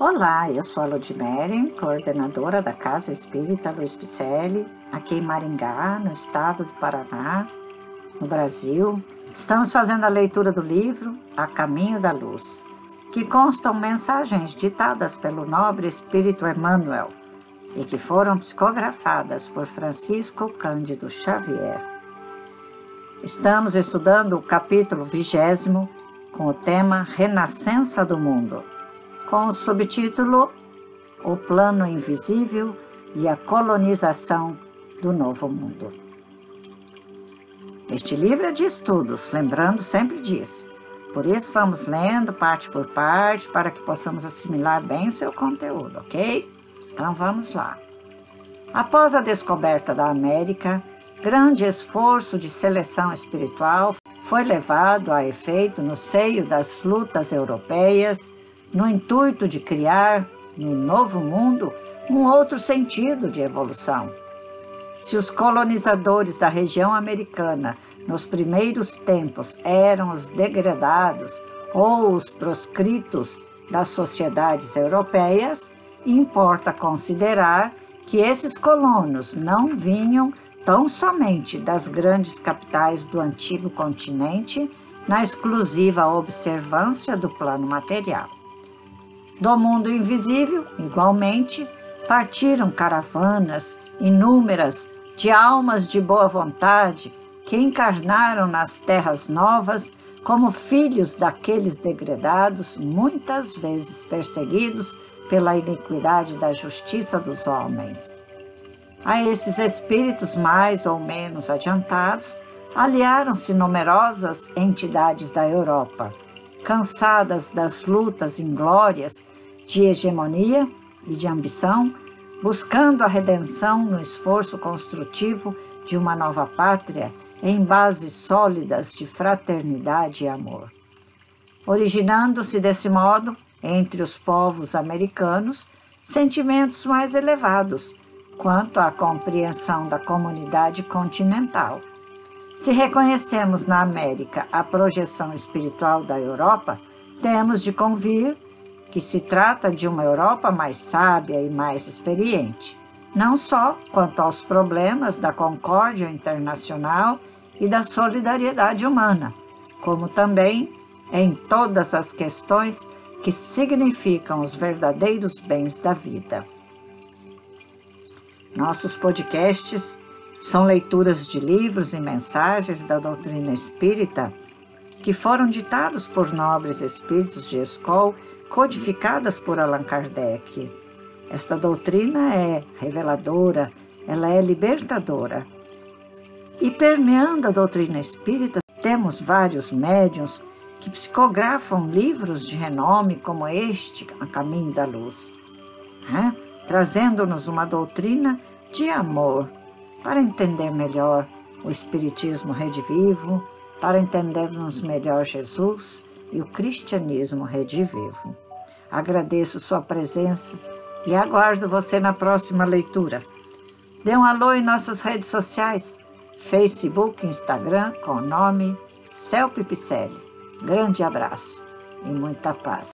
Olá, eu sou a Ludmere, coordenadora da Casa Espírita Luiz Picelli, aqui em Maringá, no estado do Paraná, no Brasil. Estamos fazendo a leitura do livro A Caminho da Luz, que constam mensagens ditadas pelo nobre Espírito Emmanuel e que foram psicografadas por Francisco Cândido Xavier. Estamos estudando o capítulo vigésimo com o tema Renascença do Mundo com o subtítulo O Plano Invisível e a Colonização do Novo Mundo. Este livro é de estudos, lembrando sempre disso. Por isso, vamos lendo parte por parte para que possamos assimilar bem o seu conteúdo, ok? Então vamos lá. Após a descoberta da América, grande esforço de seleção espiritual foi levado a efeito no seio das lutas europeias no intuito de criar, no novo mundo, um outro sentido de evolução. Se os colonizadores da região americana nos primeiros tempos eram os degradados ou os proscritos das sociedades europeias, importa considerar que esses colonos não vinham tão somente das grandes capitais do antigo continente, na exclusiva observância do plano material. Do mundo invisível, igualmente, partiram caravanas inúmeras de almas de boa vontade que encarnaram nas terras novas como filhos daqueles degradados, muitas vezes perseguidos pela iniquidade da justiça dos homens. A esses espíritos mais ou menos adiantados, aliaram-se numerosas entidades da Europa, cansadas das lutas inglórias de hegemonia e de ambição, buscando a redenção no esforço construtivo de uma nova pátria em bases sólidas de fraternidade e amor. Originando-se desse modo, entre os povos americanos, sentimentos mais elevados quanto à compreensão da comunidade continental se reconhecemos na América a projeção espiritual da Europa, temos de convir que se trata de uma Europa mais sábia e mais experiente, não só quanto aos problemas da concórdia internacional e da solidariedade humana, como também em todas as questões que significam os verdadeiros bens da vida. Nossos podcasts são leituras de livros e mensagens da doutrina espírita que foram ditados por nobres espíritos de escola, codificadas por Allan Kardec. Esta doutrina é reveladora, ela é libertadora. E permeando a doutrina espírita, temos vários médiuns que psicografam livros de renome como este, A Caminho da Luz, né? trazendo-nos uma doutrina de amor, para entender melhor o Espiritismo redivivo, para entendermos melhor Jesus e o cristianismo redivivo. Agradeço sua presença e aguardo você na próxima leitura. Dê um alô em nossas redes sociais, Facebook, Instagram, com o nome Celpe Picelli. Grande abraço e muita paz.